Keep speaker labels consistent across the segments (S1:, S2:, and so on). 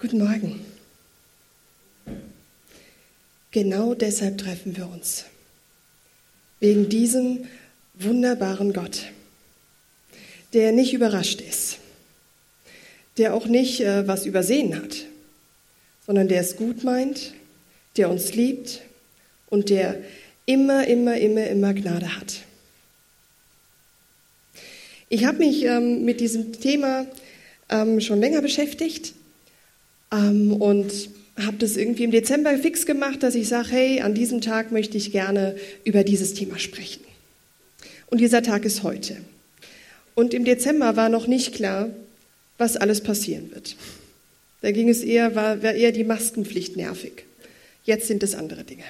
S1: Guten Morgen. Genau deshalb treffen wir uns. Wegen diesem wunderbaren Gott, der nicht überrascht ist, der auch nicht äh, was übersehen hat, sondern der es gut meint, der uns liebt und der immer, immer, immer, immer Gnade hat. Ich habe mich ähm, mit diesem Thema ähm, schon länger beschäftigt ähm, und habe das irgendwie im Dezember fix gemacht, dass ich sage, hey, an diesem Tag möchte ich gerne über dieses Thema sprechen. Und dieser Tag ist heute. Und im Dezember war noch nicht klar, was alles passieren wird. Da ging es eher, war, war eher die Maskenpflicht nervig. Jetzt sind es andere Dinge.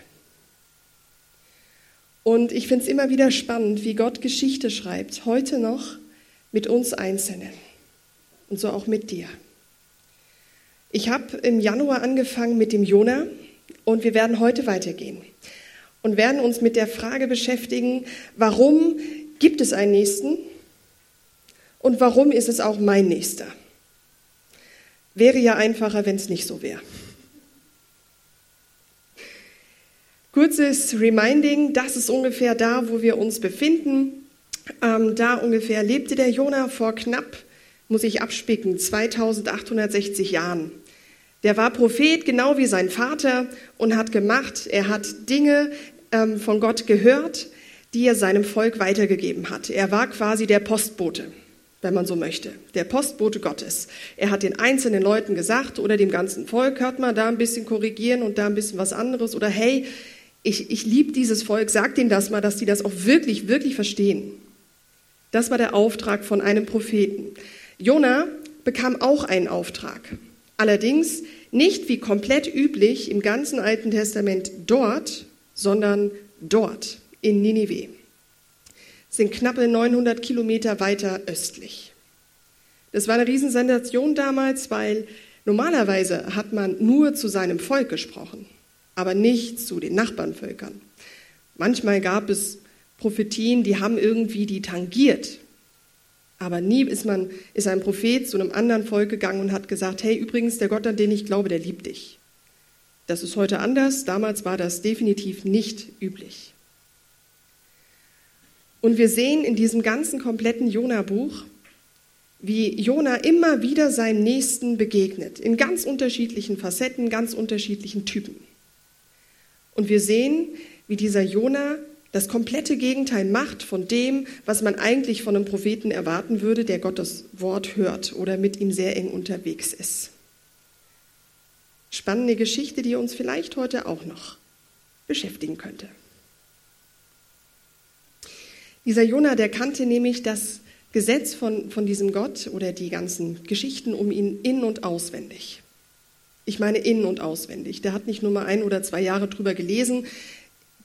S1: Und ich finde es immer wieder spannend, wie Gott Geschichte schreibt, heute noch mit uns Einzelnen und so auch mit dir. Ich habe im Januar angefangen mit dem Jona und wir werden heute weitergehen und werden uns mit der Frage beschäftigen, warum gibt es einen Nächsten und warum ist es auch mein Nächster? Wäre ja einfacher, wenn es nicht so wäre. Kurzes Reminding, das ist ungefähr da, wo wir uns befinden. Ähm, da ungefähr lebte der Jona vor knapp, muss ich abspicken, 2860 Jahren. Der war Prophet, genau wie sein Vater, und hat gemacht, er hat Dinge ähm, von Gott gehört, die er seinem Volk weitergegeben hat. Er war quasi der Postbote, wenn man so möchte, der Postbote Gottes. Er hat den einzelnen Leuten gesagt oder dem ganzen Volk, hört mal, da ein bisschen korrigieren und da ein bisschen was anderes oder hey, ich, ich liebe dieses Volk, sagt ihnen das mal, dass die das auch wirklich, wirklich verstehen. Das war der Auftrag von einem Propheten. Jona bekam auch einen Auftrag. Allerdings nicht wie komplett üblich im ganzen Alten Testament dort, sondern dort in Ninive. Das sind knappe 900 Kilometer weiter östlich. Das war eine Riesensensation damals, weil normalerweise hat man nur zu seinem Volk gesprochen, aber nicht zu den Nachbarnvölkern. Manchmal gab es Prophetien, die haben irgendwie die tangiert. Aber nie ist, man, ist ein Prophet zu einem anderen Volk gegangen und hat gesagt, hey, übrigens, der Gott, an den ich glaube, der liebt dich. Das ist heute anders. Damals war das definitiv nicht üblich. Und wir sehen in diesem ganzen kompletten Jona-Buch, wie Jona immer wieder seinem Nächsten begegnet, in ganz unterschiedlichen Facetten, ganz unterschiedlichen Typen. Und wir sehen, wie dieser Jona das komplette Gegenteil macht von dem, was man eigentlich von einem Propheten erwarten würde, der Gottes Wort hört oder mit ihm sehr eng unterwegs ist. Spannende Geschichte, die uns vielleicht heute auch noch beschäftigen könnte. Dieser Jona, der kannte nämlich das Gesetz von, von diesem Gott oder die ganzen Geschichten um ihn in- und auswendig. Ich meine in- und auswendig. Der hat nicht nur mal ein oder zwei Jahre drüber gelesen,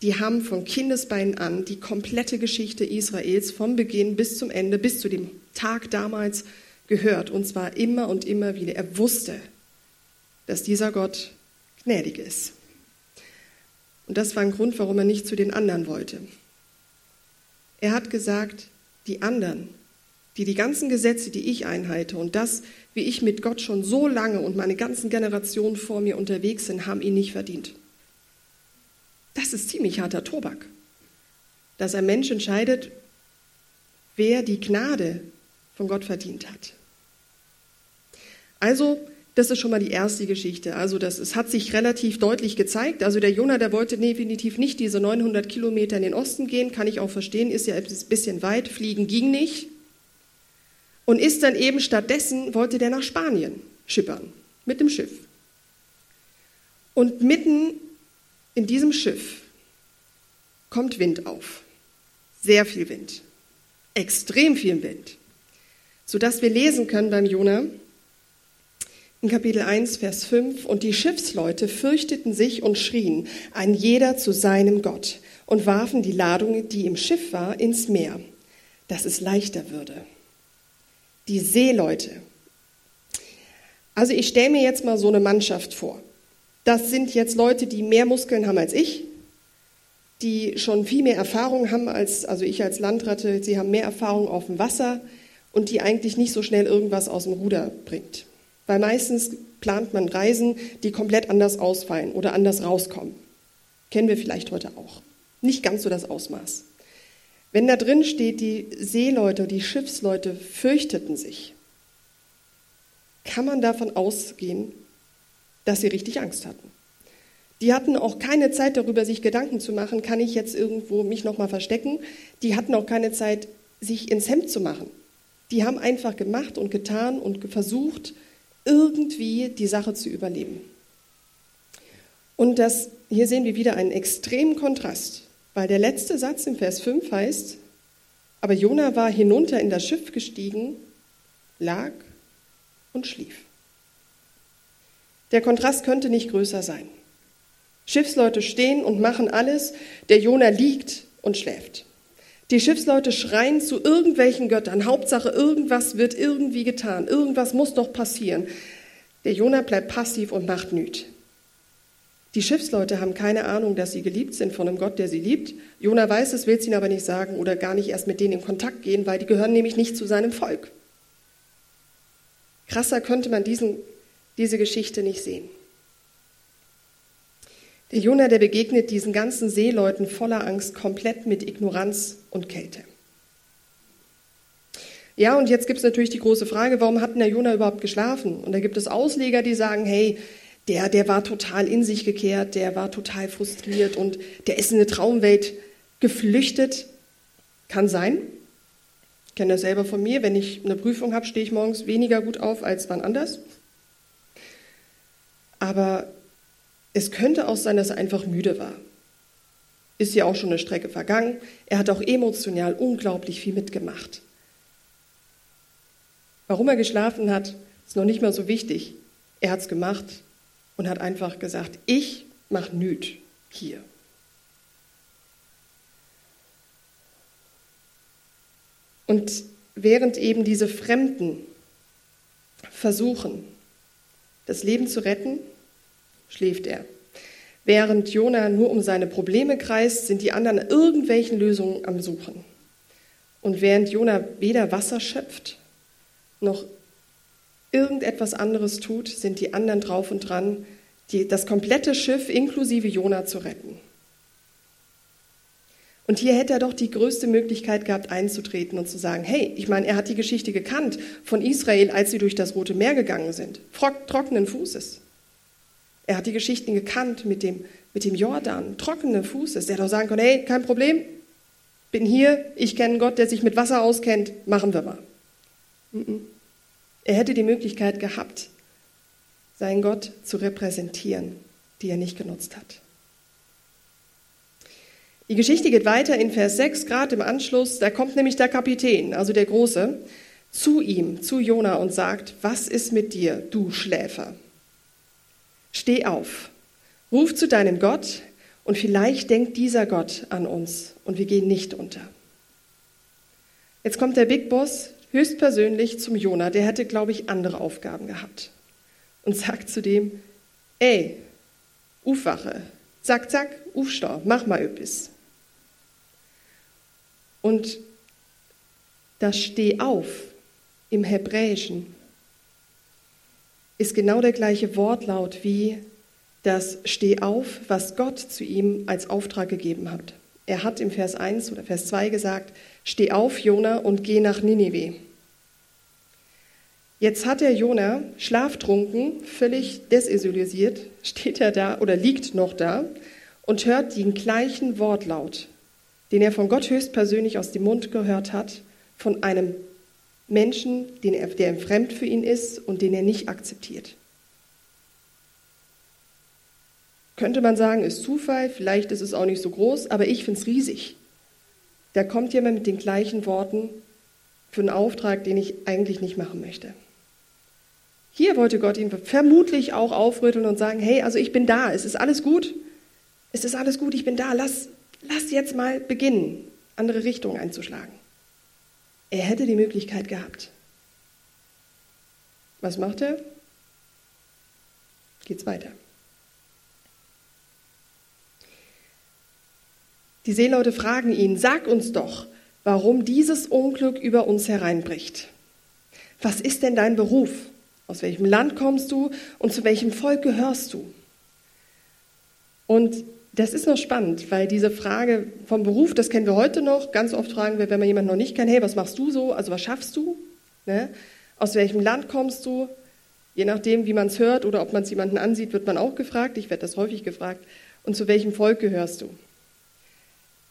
S1: die haben von Kindesbeinen an die komplette Geschichte Israels vom Beginn bis zum Ende, bis zu dem Tag damals gehört. Und zwar immer und immer wieder. Er wusste, dass dieser Gott gnädig ist. Und das war ein Grund, warum er nicht zu den anderen wollte. Er hat gesagt, die anderen, die die ganzen Gesetze, die ich einhalte und das, wie ich mit Gott schon so lange und meine ganzen Generationen vor mir unterwegs sind, haben ihn nicht verdient. Das ist ziemlich harter Tobak, dass ein Mensch entscheidet, wer die Gnade von Gott verdient hat. Also, das ist schon mal die erste Geschichte. Also, das es hat sich relativ deutlich gezeigt. Also, der Jonah, der wollte definitiv nicht diese 900 Kilometer in den Osten gehen. Kann ich auch verstehen, ist ja ein bisschen weit. Fliegen ging nicht. Und ist dann eben stattdessen, wollte der nach Spanien schippern. Mit dem Schiff. Und mitten in diesem Schiff kommt Wind auf. Sehr viel Wind. Extrem viel Wind. Sodass wir lesen können beim Jona in Kapitel 1, Vers 5, und die Schiffsleute fürchteten sich und schrien, ein jeder zu seinem Gott, und warfen die Ladung, die im Schiff war, ins Meer, dass es leichter würde. Die Seeleute. Also ich stelle mir jetzt mal so eine Mannschaft vor. Das sind jetzt Leute, die mehr Muskeln haben als ich, die schon viel mehr Erfahrung haben als, also ich als Landratte, sie haben mehr Erfahrung auf dem Wasser und die eigentlich nicht so schnell irgendwas aus dem Ruder bringt. Weil meistens plant man Reisen, die komplett anders ausfallen oder anders rauskommen. Kennen wir vielleicht heute auch. Nicht ganz so das Ausmaß. Wenn da drin steht, die Seeleute, die Schiffsleute fürchteten sich, kann man davon ausgehen, dass sie richtig Angst hatten. Die hatten auch keine Zeit darüber, sich Gedanken zu machen, kann ich jetzt irgendwo mich nochmal verstecken. Die hatten auch keine Zeit, sich ins Hemd zu machen. Die haben einfach gemacht und getan und versucht, irgendwie die Sache zu überleben. Und das, hier sehen wir wieder einen extremen Kontrast, weil der letzte Satz im Vers 5 heißt, aber Jona war hinunter in das Schiff gestiegen, lag und schlief. Der Kontrast könnte nicht größer sein. Schiffsleute stehen und machen alles, der Jona liegt und schläft. Die Schiffsleute schreien zu irgendwelchen Göttern. Hauptsache, irgendwas wird irgendwie getan. Irgendwas muss doch passieren. Der Jona bleibt passiv und macht nüt. Die Schiffsleute haben keine Ahnung, dass sie geliebt sind von einem Gott, der sie liebt. Jona weiß es, will es ihnen aber nicht sagen oder gar nicht erst mit denen in Kontakt gehen, weil die gehören nämlich nicht zu seinem Volk. Krasser könnte man diesen, diese Geschichte nicht sehen. Der Jona, der begegnet diesen ganzen Seeleuten voller Angst komplett mit Ignoranz und Kälte. Ja, und jetzt gibt es natürlich die große Frage, warum hat denn der Jona überhaupt geschlafen? Und da gibt es Ausleger, die sagen, hey, der, der war total in sich gekehrt, der war total frustriert und der ist in eine Traumwelt geflüchtet. Kann sein. Ich kenne das selber von mir. Wenn ich eine Prüfung habe, stehe ich morgens weniger gut auf als wann anders. Aber es könnte auch sein, dass er einfach müde war. Ist ja auch schon eine Strecke vergangen. Er hat auch emotional unglaublich viel mitgemacht. Warum er geschlafen hat, ist noch nicht mal so wichtig. Er hat es gemacht und hat einfach gesagt, ich mache nüt hier. Und während eben diese Fremden versuchen, das Leben zu retten, schläft er. Während Jona nur um seine Probleme kreist, sind die anderen irgendwelchen Lösungen am Suchen. Und während Jona weder Wasser schöpft, noch irgendetwas anderes tut, sind die anderen drauf und dran, die, das komplette Schiff inklusive Jona zu retten. Und hier hätte er doch die größte Möglichkeit gehabt, einzutreten und zu sagen, hey, ich meine, er hat die Geschichte gekannt von Israel, als sie durch das Rote Meer gegangen sind, trockenen Fußes. Er hat die Geschichten gekannt mit dem, mit dem Jordan, trockenen Fußes. Der hätte auch sagen können, hey, kein Problem, bin hier, ich kenne Gott, der sich mit Wasser auskennt, machen wir mal. Er hätte die Möglichkeit gehabt, seinen Gott zu repräsentieren, die er nicht genutzt hat. Die Geschichte geht weiter in Vers 6, gerade im Anschluss. Da kommt nämlich der Kapitän, also der Große, zu ihm, zu Jona und sagt, was ist mit dir, du Schläfer? Steh auf, ruf zu deinem Gott und vielleicht denkt dieser Gott an uns und wir gehen nicht unter. Jetzt kommt der Big Boss höchstpersönlich zum Jona, der hätte, glaube ich, andere Aufgaben gehabt und sagt zu dem, ey, Ufwache, zack, zack, Ufstau, mach mal öppis. Und das Steh auf im Hebräischen ist genau der gleiche Wortlaut wie das Steh auf, was Gott zu ihm als Auftrag gegeben hat. Er hat im Vers 1 oder Vers 2 gesagt, Steh auf, Jona, und geh nach Ninive. Jetzt hat der Jona schlaftrunken, völlig desillusioniert, steht er da oder liegt noch da und hört den gleichen Wortlaut, den er von Gott höchstpersönlich aus dem Mund gehört hat, von einem Menschen, den er, der fremd für ihn ist und den er nicht akzeptiert. Könnte man sagen, ist Zufall, vielleicht ist es auch nicht so groß, aber ich finde es riesig. Da kommt jemand mit den gleichen Worten für einen Auftrag, den ich eigentlich nicht machen möchte. Hier wollte Gott ihn vermutlich auch aufrütteln und sagen, hey, also ich bin da, es ist alles gut, es ist alles gut, ich bin da, lass, lass jetzt mal beginnen, andere Richtungen einzuschlagen. Er hätte die Möglichkeit gehabt. Was macht er? Geht's weiter. Die Seeleute fragen ihn, sag uns doch, warum dieses Unglück über uns hereinbricht. Was ist denn dein Beruf? Aus welchem Land kommst du und zu welchem Volk gehörst du? Und das ist noch spannend, weil diese Frage vom Beruf, das kennen wir heute noch. Ganz oft fragen wir, wenn wir jemanden noch nicht kennen, hey, was machst du so? Also was schaffst du? Ne? Aus welchem Land kommst du? Je nachdem, wie man es hört oder ob man es jemanden ansieht, wird man auch gefragt. Ich werde das häufig gefragt. Und zu welchem Volk gehörst du?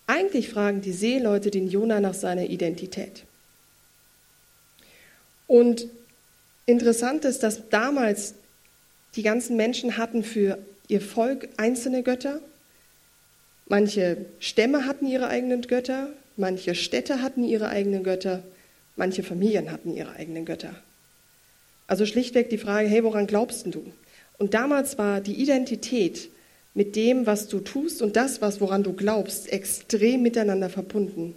S1: Eigentlich fragen die Seeleute den Jona nach seiner Identität. Und interessant ist, dass damals die ganzen Menschen hatten für ihr Volk einzelne Götter. Manche Stämme hatten ihre eigenen Götter, manche Städte hatten ihre eigenen Götter, manche Familien hatten ihre eigenen Götter. Also schlichtweg die Frage, hey, woran glaubst du? Und damals war die Identität mit dem, was du tust und das, was woran du glaubst, extrem miteinander verbunden.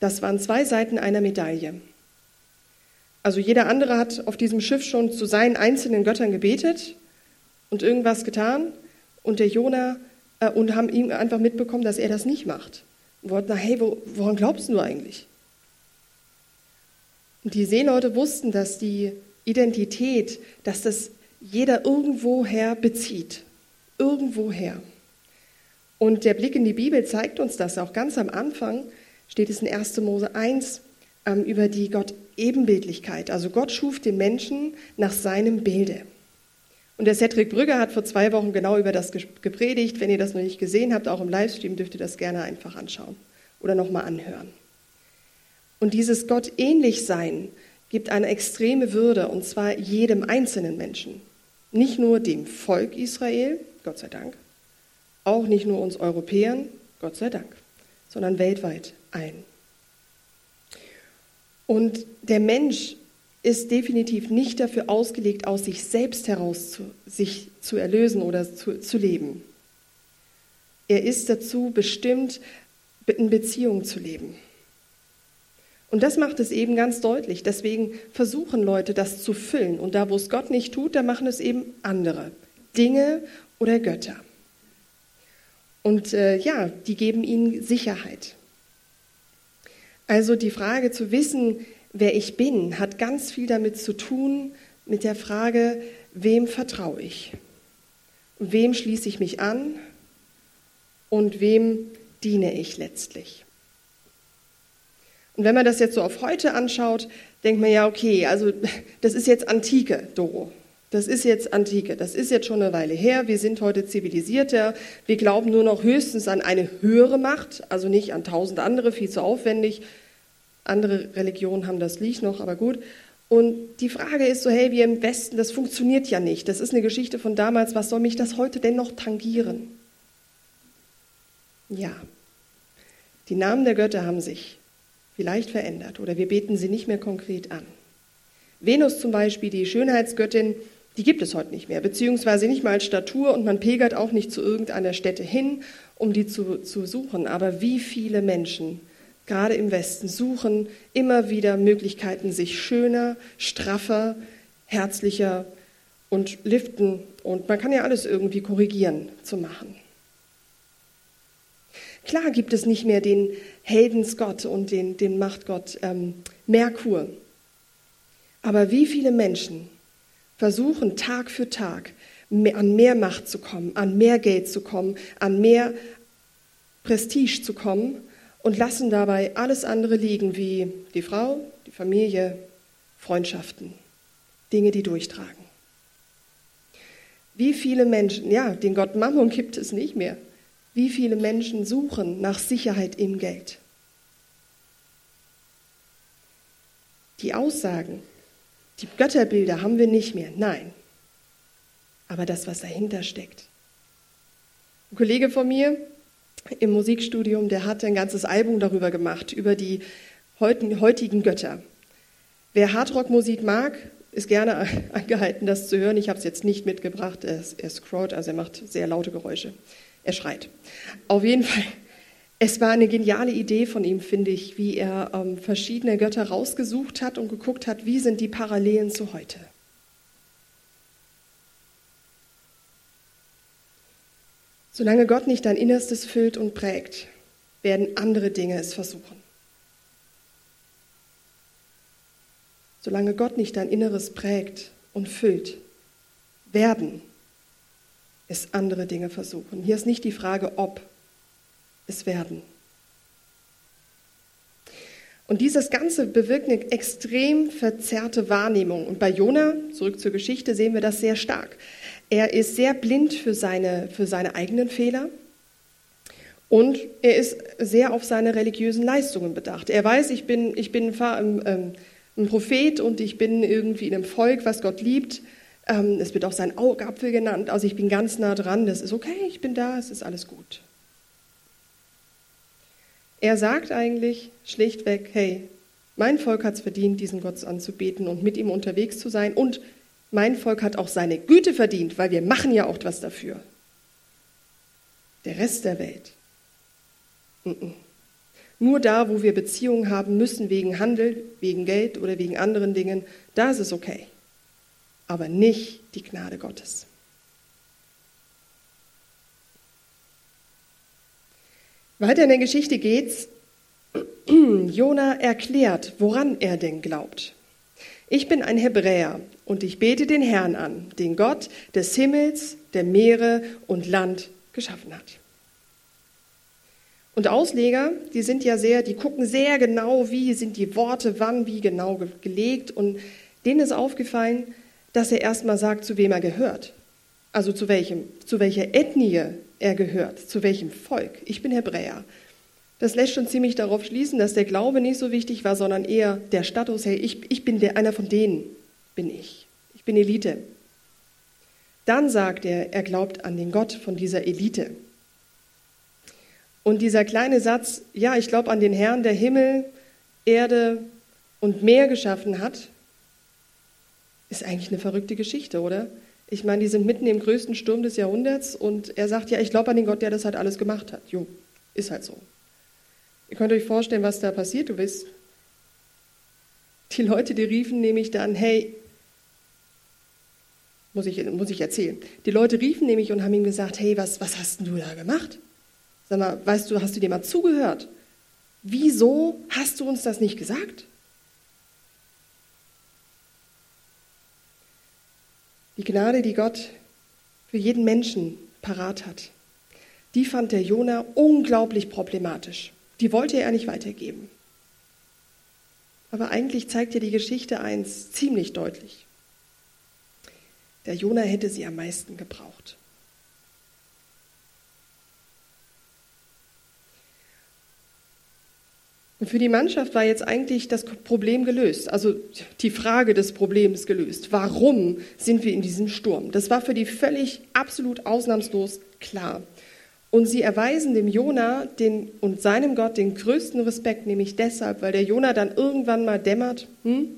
S1: Das waren zwei Seiten einer Medaille. Also jeder andere hat auf diesem Schiff schon zu seinen einzelnen Göttern gebetet und irgendwas getan und der Jona äh, und haben ihm einfach mitbekommen, dass er das nicht macht. Und wollten, hey, wo, woran glaubst du eigentlich? Und die Seeleute wussten, dass die Identität, dass das jeder irgendwoher bezieht. Irgendwoher. Und der Blick in die Bibel zeigt uns das. Auch ganz am Anfang steht es in 1. Mose 1 ähm, über die Gott-Ebenbildlichkeit. Also Gott schuf den Menschen nach seinem Bilde. Und der Cedric Brügger hat vor zwei Wochen genau über das gepredigt. Wenn ihr das noch nicht gesehen habt, auch im Livestream, dürft ihr das gerne einfach anschauen oder nochmal anhören. Und dieses Gott ähnlich sein gibt eine extreme Würde, und zwar jedem einzelnen Menschen. Nicht nur dem Volk Israel, Gott sei Dank, auch nicht nur uns Europäern, Gott sei Dank, sondern weltweit allen. Und der Mensch ist definitiv nicht dafür ausgelegt, aus sich selbst heraus zu, sich zu erlösen oder zu, zu leben. Er ist dazu bestimmt, in Beziehung zu leben. Und das macht es eben ganz deutlich. Deswegen versuchen Leute, das zu füllen. Und da, wo es Gott nicht tut, da machen es eben andere. Dinge oder Götter. Und äh, ja, die geben ihnen Sicherheit. Also die Frage zu wissen, wer ich bin, hat ganz viel damit zu tun, mit der Frage, wem vertraue ich? Wem schließe ich mich an? Und wem diene ich letztlich? Und wenn man das jetzt so auf heute anschaut, denkt man ja, okay, also das ist jetzt Antike, Doro. Das ist jetzt Antike, das ist jetzt schon eine Weile her. Wir sind heute zivilisierter. Wir glauben nur noch höchstens an eine höhere Macht, also nicht an tausend andere, viel zu aufwendig. Andere Religionen haben das Licht noch, aber gut. Und die Frage ist so, hey, wir im Westen, das funktioniert ja nicht. Das ist eine Geschichte von damals. Was soll mich das heute denn noch tangieren? Ja, die Namen der Götter haben sich vielleicht verändert oder wir beten sie nicht mehr konkret an. Venus zum Beispiel, die Schönheitsgöttin, die gibt es heute nicht mehr, beziehungsweise nicht mal als Statur und man pilgert auch nicht zu irgendeiner Stätte hin, um die zu, zu suchen. Aber wie viele Menschen, gerade im Westen, suchen immer wieder Möglichkeiten, sich schöner, straffer, herzlicher und liften und man kann ja alles irgendwie korrigieren zu machen. Klar gibt es nicht mehr den Heldensgott und den, den Machtgott ähm, Merkur. Aber wie viele Menschen versuchen Tag für Tag mehr, an mehr Macht zu kommen, an mehr Geld zu kommen, an mehr Prestige zu kommen und lassen dabei alles andere liegen wie die Frau, die Familie, Freundschaften, Dinge, die durchtragen. Wie viele Menschen, ja, den Gott Mammon gibt es nicht mehr. Wie viele Menschen suchen nach Sicherheit im Geld? Die Aussagen, die Götterbilder haben wir nicht mehr, nein. Aber das, was dahinter steckt. Ein Kollege von mir im Musikstudium, der hat ein ganzes Album darüber gemacht, über die heutigen Götter. Wer Hardrock-Musik mag, ist gerne angehalten, das zu hören. Ich habe es jetzt nicht mitgebracht. Er, er scrollt, also er macht sehr laute Geräusche. Er schreit. Auf jeden Fall, es war eine geniale Idee von ihm, finde ich, wie er ähm, verschiedene Götter rausgesucht hat und geguckt hat, wie sind die Parallelen zu heute. Solange Gott nicht dein Innerstes füllt und prägt, werden andere Dinge es versuchen. Solange Gott nicht dein Inneres prägt und füllt. Werden ist andere Dinge versuchen. Hier ist nicht die Frage, ob es werden. Und dieses Ganze bewirkt eine extrem verzerrte Wahrnehmung. Und bei Jona, zurück zur Geschichte, sehen wir das sehr stark. Er ist sehr blind für seine, für seine eigenen Fehler und er ist sehr auf seine religiösen Leistungen bedacht. Er weiß, ich bin, ich bin ein, ähm, ein Prophet und ich bin irgendwie in einem Volk, was Gott liebt. Ähm, es wird auch sein Augapfel genannt. Also ich bin ganz nah dran. Das ist okay, ich bin da, es ist alles gut. Er sagt eigentlich schlichtweg, hey, mein Volk hat es verdient, diesen Gott anzubeten und mit ihm unterwegs zu sein. Und mein Volk hat auch seine Güte verdient, weil wir machen ja auch was dafür. Der Rest der Welt. Nur da, wo wir Beziehungen haben müssen wegen Handel, wegen Geld oder wegen anderen Dingen, da ist es okay. Aber nicht die Gnade Gottes. Weiter in der Geschichte geht's. Jona erklärt, woran er denn glaubt. Ich bin ein Hebräer und ich bete den Herrn an, den Gott des Himmels, der Meere und Land geschaffen hat. Und Ausleger, die sind ja sehr, die gucken sehr genau, wie sind die Worte, wann, wie genau gelegt. Und denen ist aufgefallen, dass er erstmal sagt, zu wem er gehört. Also zu welchem, zu welcher Ethnie er gehört, zu welchem Volk. Ich bin Hebräer. Das lässt schon ziemlich darauf schließen, dass der Glaube nicht so wichtig war, sondern eher der Status, hey, ich, ich bin der, einer von denen, bin ich. Ich bin Elite. Dann sagt er, er glaubt an den Gott von dieser Elite. Und dieser kleine Satz, ja, ich glaube an den Herrn, der Himmel, Erde und Meer geschaffen hat, ist eigentlich eine verrückte Geschichte, oder? Ich meine, die sind mitten im größten Sturm des Jahrhunderts und er sagt, ja, ich glaube an den Gott, der das halt alles gemacht hat. Jo, ist halt so. Ihr könnt euch vorstellen, was da passiert. Du weißt, die Leute, die riefen nämlich dann, hey, muss ich, muss ich erzählen. Die Leute riefen nämlich und haben ihm gesagt, hey, was, was hast du da gemacht? Sag mal, weißt du, hast du dir mal zugehört? Wieso hast du uns das nicht gesagt? Die Gnade, die Gott für jeden Menschen parat hat, die fand der Jona unglaublich problematisch. Die wollte er nicht weitergeben. Aber eigentlich zeigt ja die Geschichte eins ziemlich deutlich. Der Jona hätte sie am meisten gebraucht. Und für die Mannschaft war jetzt eigentlich das Problem gelöst, also die Frage des Problems gelöst. Warum sind wir in diesem Sturm? Das war für die völlig absolut ausnahmslos klar. Und sie erweisen dem Jona den, und seinem Gott den größten Respekt, nämlich deshalb, weil der Jona dann irgendwann mal dämmert, hm,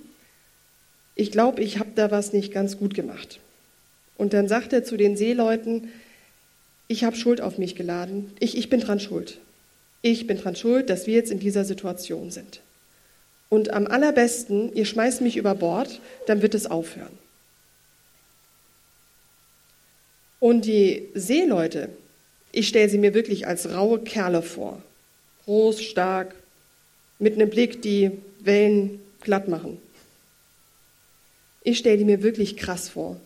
S1: ich glaube, ich habe da was nicht ganz gut gemacht. Und dann sagt er zu den Seeleuten, ich habe Schuld auf mich geladen, ich, ich bin dran schuld. Ich bin dran schuld, dass wir jetzt in dieser Situation sind. Und am allerbesten, ihr schmeißt mich über Bord, dann wird es aufhören. Und die Seeleute, ich stelle sie mir wirklich als raue Kerle vor. Groß, stark, mit einem Blick, die Wellen glatt machen. Ich stelle die mir wirklich krass vor.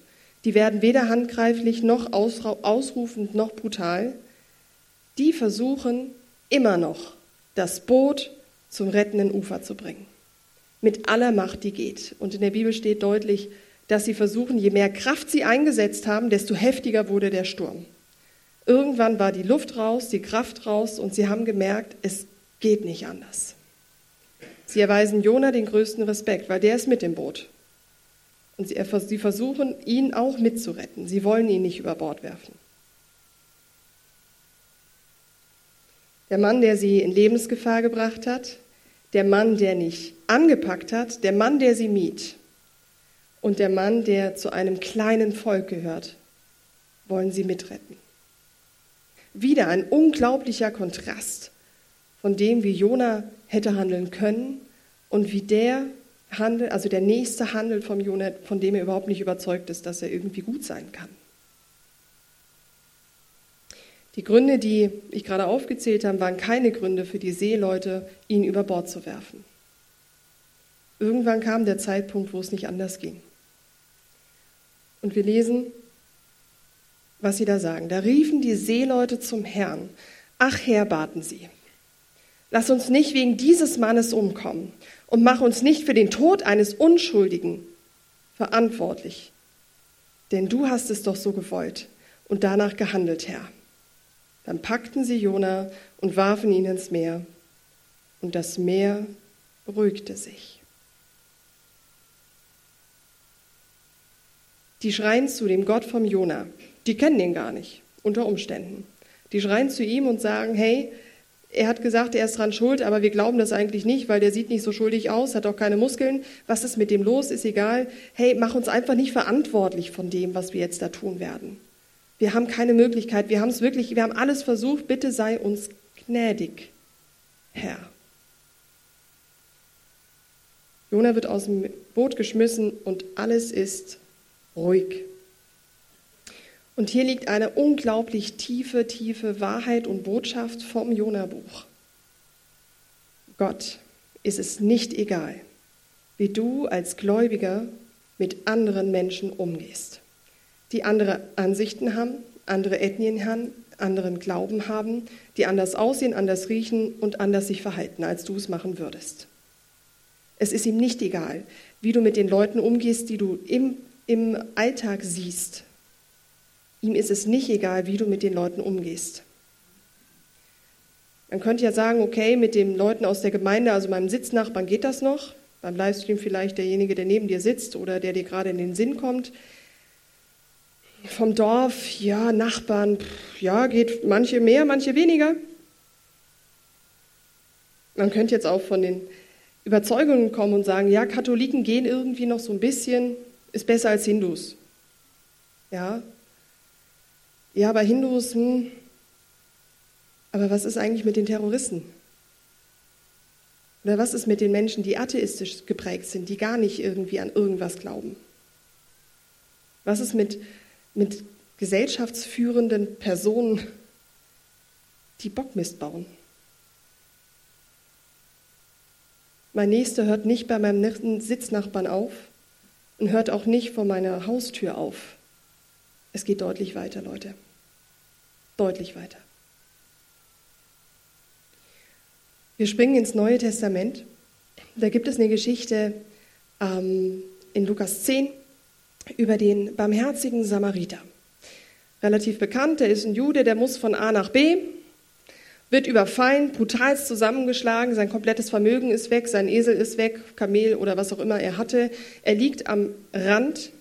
S1: Die werden weder handgreiflich noch ausrufend noch brutal. Die versuchen, immer noch das Boot zum rettenden Ufer zu bringen. Mit aller Macht, die geht. Und in der Bibel steht deutlich, dass sie versuchen, je mehr Kraft sie eingesetzt haben, desto heftiger wurde der Sturm. Irgendwann war die Luft raus, die Kraft raus und sie haben gemerkt, es geht nicht anders. Sie erweisen Jona den größten Respekt, weil der ist mit dem Boot. Und sie, sie versuchen, ihn auch mitzuretten. Sie wollen ihn nicht über Bord werfen. Der Mann, der sie in Lebensgefahr gebracht hat, der Mann, der nicht angepackt hat, der Mann, der sie miet und der Mann, der zu einem kleinen Volk gehört, wollen sie mitretten. Wieder ein unglaublicher Kontrast von dem, wie Jona hätte handeln können und wie der handelt, also der nächste handelt vom Jona, von dem er überhaupt nicht überzeugt ist, dass er irgendwie gut sein kann. Die Gründe, die ich gerade aufgezählt habe, waren keine Gründe für die Seeleute, ihn über Bord zu werfen. Irgendwann kam der Zeitpunkt, wo es nicht anders ging. Und wir lesen, was sie da sagen. Da riefen die Seeleute zum Herrn. Ach Herr, baten sie. Lass uns nicht wegen dieses Mannes umkommen und mach uns nicht für den Tod eines Unschuldigen verantwortlich. Denn du hast es doch so gewollt und danach gehandelt, Herr. Dann packten sie Jona und warfen ihn ins Meer. Und das Meer beruhigte sich. Die schreien zu dem Gott vom Jona. Die kennen den gar nicht, unter Umständen. Die schreien zu ihm und sagen, hey, er hat gesagt, er ist dran schuld, aber wir glauben das eigentlich nicht, weil der sieht nicht so schuldig aus, hat auch keine Muskeln. Was ist mit dem los? Ist egal. Hey, mach uns einfach nicht verantwortlich von dem, was wir jetzt da tun werden. Wir haben keine Möglichkeit. Wir haben es wirklich, wir haben alles versucht. Bitte sei uns gnädig, Herr. Jona wird aus dem Boot geschmissen und alles ist ruhig. Und hier liegt eine unglaublich tiefe, tiefe Wahrheit und Botschaft vom Jona-Buch. Gott ist es nicht egal, wie du als Gläubiger mit anderen Menschen umgehst, die andere Ansichten haben, andere Ethnien haben, anderen Glauben haben, die anders aussehen, anders riechen und anders sich verhalten, als du es machen würdest. Es ist ihm nicht egal, wie du mit den Leuten umgehst, die du im, im Alltag siehst, Ihm ist es nicht egal, wie du mit den Leuten umgehst. Man könnte ja sagen, okay, mit den Leuten aus der Gemeinde, also meinem Sitznachbarn geht das noch. Beim Livestream vielleicht derjenige, der neben dir sitzt oder der dir gerade in den Sinn kommt. Vom Dorf, ja, Nachbarn, ja, geht manche mehr, manche weniger. Man könnte jetzt auch von den Überzeugungen kommen und sagen, ja, Katholiken gehen irgendwie noch so ein bisschen, ist besser als Hindus. Ja, ja, bei Hindus, hm, aber was ist eigentlich mit den Terroristen? Oder was ist mit den Menschen, die atheistisch geprägt sind, die gar nicht irgendwie an irgendwas glauben? Was ist mit, mit gesellschaftsführenden Personen, die Bockmist bauen? Mein Nächster hört nicht bei meinem Sitznachbarn auf und hört auch nicht vor meiner Haustür auf. Es geht deutlich weiter, Leute. Deutlich weiter. Wir springen ins Neue Testament. Da gibt es eine Geschichte ähm, in Lukas 10 über den barmherzigen Samariter. Relativ bekannt, der ist ein Jude, der muss von A nach B, wird überfallen, brutalst zusammengeschlagen, sein komplettes Vermögen ist weg, sein Esel ist weg, Kamel oder was auch immer er hatte. Er liegt am Rand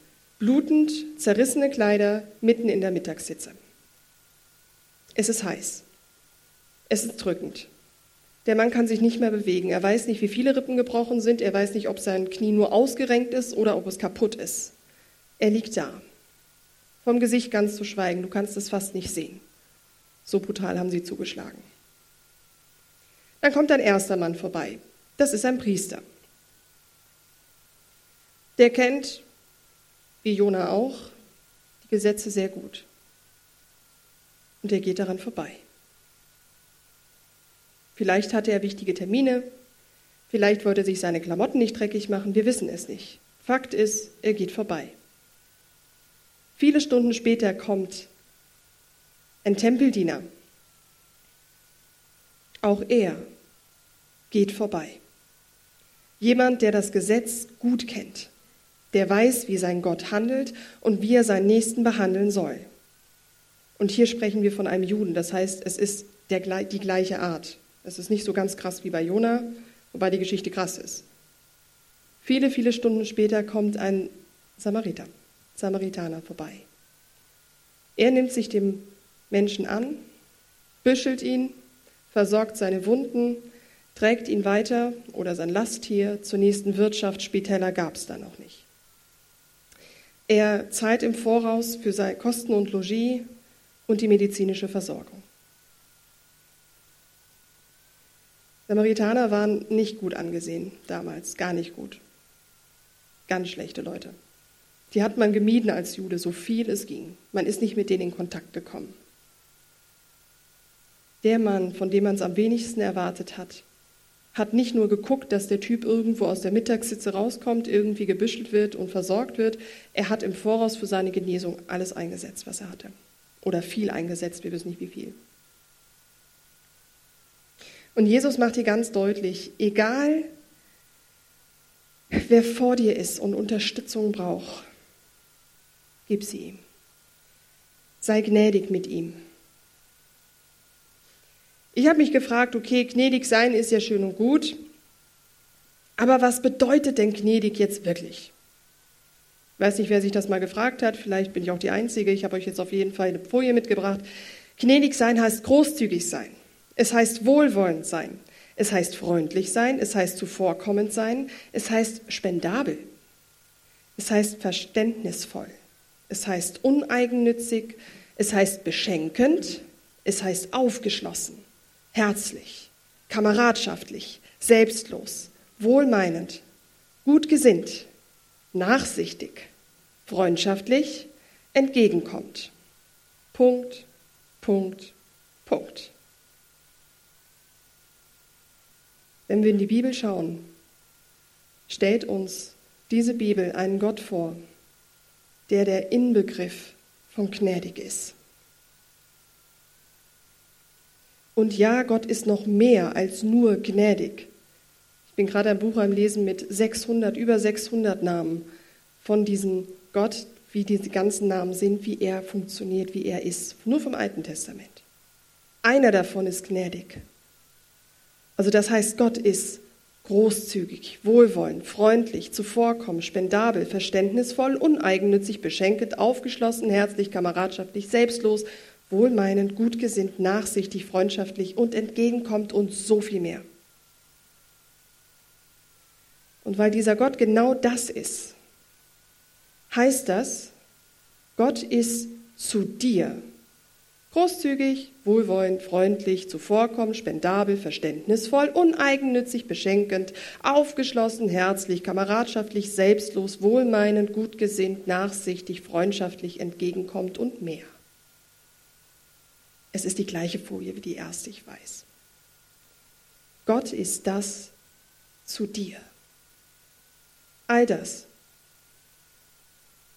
S1: blutend, zerrissene Kleider mitten in der Mittagssitze. Es ist heiß. Es ist drückend. Der Mann kann sich nicht mehr bewegen. Er weiß nicht, wie viele Rippen gebrochen sind. Er weiß nicht, ob sein Knie nur ausgerenkt ist oder ob es kaputt ist. Er liegt da. Vom Gesicht ganz zu schweigen. Du kannst es fast nicht sehen. So brutal haben sie zugeschlagen. Dann kommt ein erster Mann vorbei. Das ist ein Priester. Der kennt wie Jona auch, die Gesetze sehr gut. Und er geht daran vorbei. Vielleicht hatte er wichtige Termine, vielleicht wollte er sich seine Klamotten nicht dreckig machen, wir wissen es nicht. Fakt ist, er geht vorbei. Viele Stunden später kommt ein Tempeldiener. Auch er geht vorbei. Jemand, der das Gesetz gut kennt der weiß, wie sein Gott handelt und wie er seinen Nächsten behandeln soll. Und hier sprechen wir von einem Juden, das heißt, es ist der, die gleiche Art. Es ist nicht so ganz krass wie bei Jona, wobei die Geschichte krass ist. Viele, viele Stunden später kommt ein Samariter, Samaritaner vorbei. Er nimmt sich dem Menschen an, büschelt ihn, versorgt seine Wunden, trägt ihn weiter oder sein Lasttier zur nächsten Wirtschaft. Spitäler gab es da noch nicht. Er zahlt im Voraus für seine Kosten und Logis und die medizinische Versorgung. Samaritaner waren nicht gut angesehen damals, gar nicht gut. Ganz schlechte Leute. Die hat man gemieden als Jude, so viel es ging. Man ist nicht mit denen in Kontakt gekommen. Der Mann, von dem man es am wenigsten erwartet hat, hat nicht nur geguckt, dass der Typ irgendwo aus der Mittagssitze rauskommt, irgendwie gebüschelt wird und versorgt wird. Er hat im Voraus für seine Genesung alles eingesetzt, was er hatte. Oder viel eingesetzt, wir wissen nicht wie viel. Und Jesus macht hier ganz deutlich, egal wer vor dir ist und Unterstützung braucht, gib sie ihm. Sei gnädig mit ihm. Ich habe mich gefragt, okay, gnädig sein ist ja schön und gut, aber was bedeutet denn gnädig jetzt wirklich? Ich weiß nicht, wer sich das mal gefragt hat, vielleicht bin ich auch die Einzige, ich habe euch jetzt auf jeden Fall eine Folie mitgebracht. Gnädig sein heißt großzügig sein, es heißt wohlwollend sein, es heißt freundlich sein, es heißt zuvorkommend sein, es heißt spendabel, es heißt verständnisvoll, es heißt uneigennützig, es heißt beschenkend, es heißt aufgeschlossen, herzlich, kameradschaftlich, selbstlos, wohlmeinend, gut gesinnt, nachsichtig, freundschaftlich, entgegenkommt. Punkt, Punkt, Punkt. Wenn wir in die Bibel schauen, stellt uns diese Bibel einen Gott vor, der der Inbegriff von gnädig ist. Und ja, Gott ist noch mehr als nur gnädig. Ich bin gerade ein Buch am Lesen mit 600, über 600 Namen von diesem Gott, wie diese ganzen Namen sind, wie er funktioniert, wie er ist. Nur vom Alten Testament. Einer davon ist gnädig. Also das heißt, Gott ist großzügig, wohlwollend, freundlich, zuvorkommend, spendabel, verständnisvoll, uneigennützig, beschenkend, aufgeschlossen, herzlich, kameradschaftlich, selbstlos, wohlmeinend, gutgesinnt, nachsichtig, freundschaftlich und entgegenkommt und so viel mehr. Und weil dieser Gott genau das ist, heißt das, Gott ist zu dir großzügig, wohlwollend, freundlich, zuvorkommend, spendabel, verständnisvoll, uneigennützig, beschenkend, aufgeschlossen, herzlich, kameradschaftlich, selbstlos, wohlmeinend, gutgesinnt, nachsichtig, freundschaftlich, entgegenkommt und mehr. Es ist die gleiche Folie wie die erste, ich weiß. Gott ist das zu dir. All das.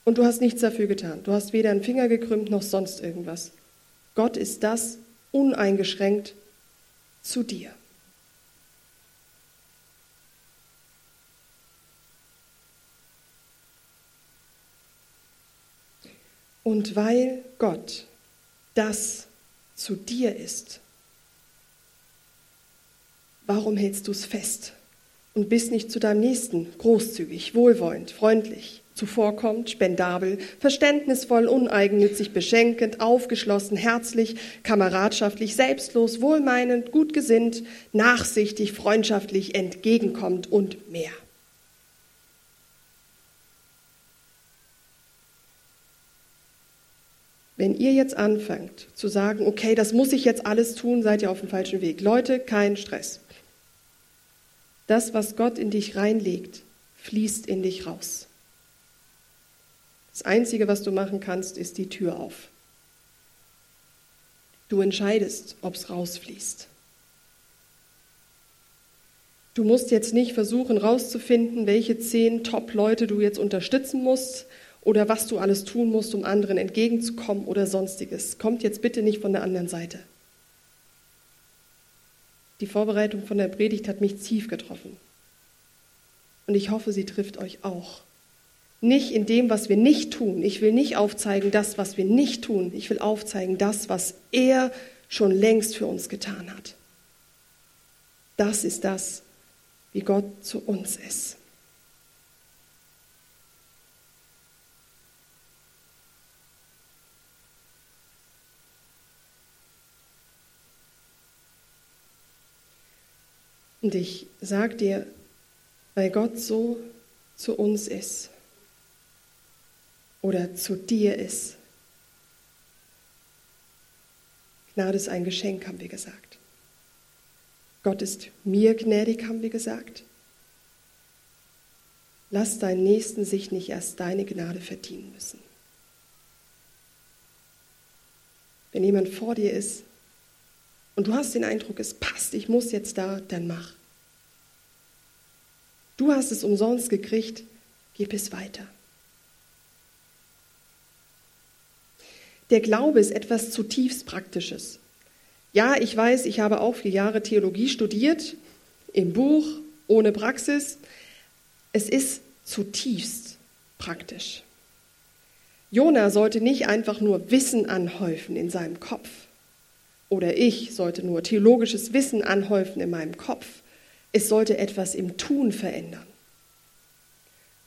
S1: Und du hast nichts dafür getan. Du hast weder einen Finger gekrümmt noch sonst irgendwas. Gott ist das uneingeschränkt zu dir. Und weil Gott das zu dir ist, warum hältst du es fest und bist nicht zu deinem Nächsten großzügig, wohlwollend, freundlich, zuvorkommend, spendabel, verständnisvoll, uneigennützig, beschenkend, aufgeschlossen, herzlich, kameradschaftlich, selbstlos, wohlmeinend, gut gesinnt, nachsichtig, freundschaftlich, entgegenkommt und mehr. Wenn ihr jetzt anfangt zu sagen, okay, das muss ich jetzt alles tun, seid ihr auf dem falschen Weg. Leute, kein Stress. Das, was Gott in dich reinlegt, fließt in dich raus. Das Einzige, was du machen kannst, ist die Tür auf. Du entscheidest, ob es rausfließt. Du musst jetzt nicht versuchen rauszufinden, welche zehn Top-Leute du jetzt unterstützen musst oder was du alles tun musst, um anderen entgegenzukommen oder sonstiges. Kommt jetzt bitte nicht von der anderen Seite. Die Vorbereitung von der Predigt hat mich tief getroffen. Und ich hoffe, sie trifft euch auch. Nicht in dem, was wir nicht tun. Ich will nicht aufzeigen, das, was wir nicht tun. Ich will aufzeigen, das, was er schon längst für uns getan hat. Das ist das, wie Gott zu uns ist. Und ich sage dir, weil Gott so zu uns ist oder zu dir ist. Gnade ist ein Geschenk, haben wir gesagt. Gott ist mir gnädig, haben wir gesagt. Lass deinen Nächsten sich nicht erst deine Gnade verdienen müssen. Wenn jemand vor dir ist, und du hast den Eindruck, es passt, ich muss jetzt da, dann mach. Du hast es umsonst gekriegt, gib es weiter. Der Glaube ist etwas zutiefst Praktisches. Ja, ich weiß, ich habe auch vier Jahre Theologie studiert, im Buch, ohne Praxis. Es ist zutiefst praktisch. Jona sollte nicht einfach nur Wissen anhäufen in seinem Kopf. Oder ich sollte nur theologisches Wissen anhäufen in meinem Kopf. Es sollte etwas im Tun verändern.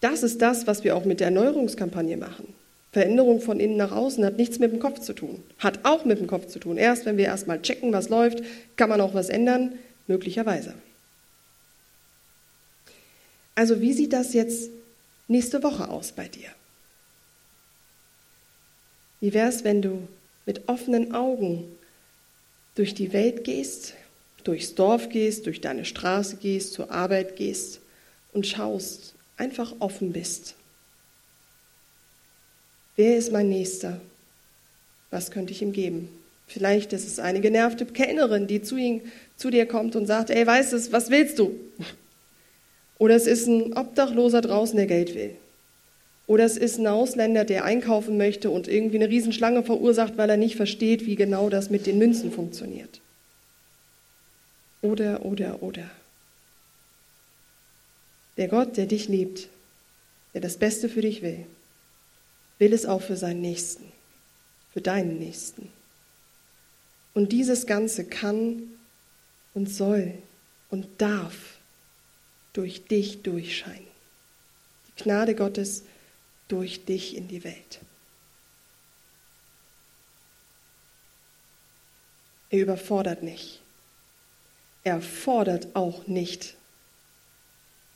S1: Das ist das, was wir auch mit der Erneuerungskampagne machen. Veränderung von innen nach außen hat nichts mit dem Kopf zu tun. Hat auch mit dem Kopf zu tun. Erst wenn wir erstmal checken, was läuft, kann man auch was ändern, möglicherweise. Also wie sieht das jetzt nächste Woche aus bei dir? Wie wäre es, wenn du mit offenen Augen durch die Welt gehst, durchs Dorf gehst, durch deine Straße gehst, zur Arbeit gehst und schaust, einfach offen bist Wer ist mein Nächster? Was könnte ich ihm geben? Vielleicht ist es eine genervte Kellnerin, die zu, ihm, zu dir kommt und sagt, ey, weißt du, was willst du? Oder es ist ein Obdachloser draußen, der Geld will. Oder es ist ein Ausländer, der einkaufen möchte und irgendwie eine Riesenschlange verursacht, weil er nicht versteht, wie genau das mit den Münzen funktioniert. Oder, oder, oder. Der Gott, der dich liebt, der das Beste für dich will, will es auch für seinen Nächsten, für deinen Nächsten. Und dieses Ganze kann und soll und darf durch dich durchscheinen. Die Gnade Gottes durch dich in die Welt. Er überfordert nicht. Er fordert auch nicht.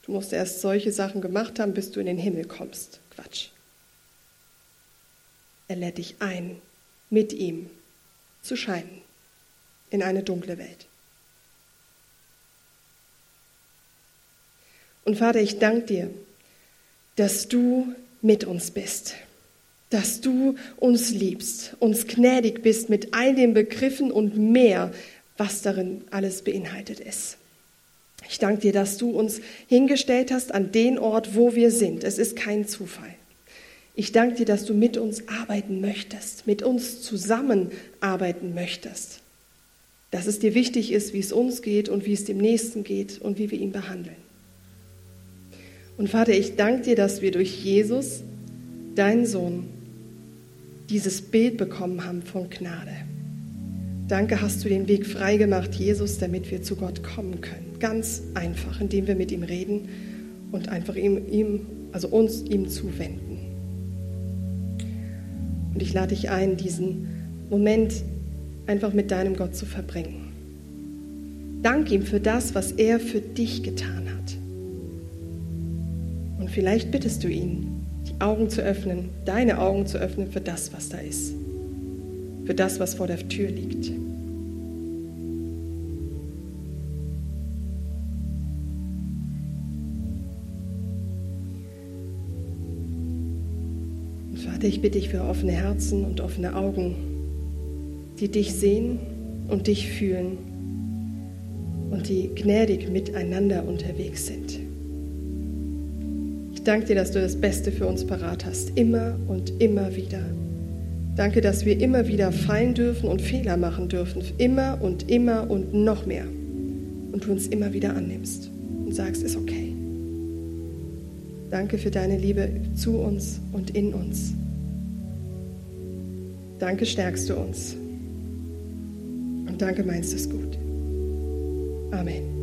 S1: Du musst erst solche Sachen gemacht haben, bis du in den Himmel kommst. Quatsch. Er lädt dich ein, mit ihm zu scheinen in eine dunkle Welt. Und Vater, ich danke dir, dass du mit uns bist, dass du uns liebst, uns gnädig bist mit all den Begriffen und mehr, was darin alles beinhaltet ist. Ich danke dir, dass du uns hingestellt hast an den Ort, wo wir sind. Es ist kein Zufall. Ich danke dir, dass du mit uns arbeiten möchtest, mit uns zusammenarbeiten möchtest. Dass es dir wichtig ist, wie es uns geht und wie es dem Nächsten geht und wie wir ihn behandeln. Und Vater, ich danke dir, dass wir durch Jesus, deinen Sohn, dieses Bild bekommen haben von Gnade. Danke, hast du den Weg freigemacht, Jesus, damit wir zu Gott kommen können. Ganz einfach, indem wir mit ihm reden und einfach ihm, ihm also uns ihm zuwenden. Und ich lade dich ein, diesen Moment einfach mit deinem Gott zu verbringen. Dank ihm für das, was er für dich getan hat. Und vielleicht bittest du ihn, die Augen zu öffnen, deine Augen zu öffnen für das, was da ist. Für das, was vor der Tür liegt. Vater, ich bitte dich für offene Herzen und offene Augen, die dich sehen und dich fühlen und die gnädig miteinander unterwegs sind. Ich danke dir, dass du das Beste für uns parat hast, immer und immer wieder. Danke, dass wir immer wieder fallen dürfen und Fehler machen dürfen, immer und immer und noch mehr. Und du uns immer wieder annimmst und sagst, ist okay. Danke für deine Liebe zu uns und in uns. Danke, stärkst du uns. Und danke, meinst es gut. Amen.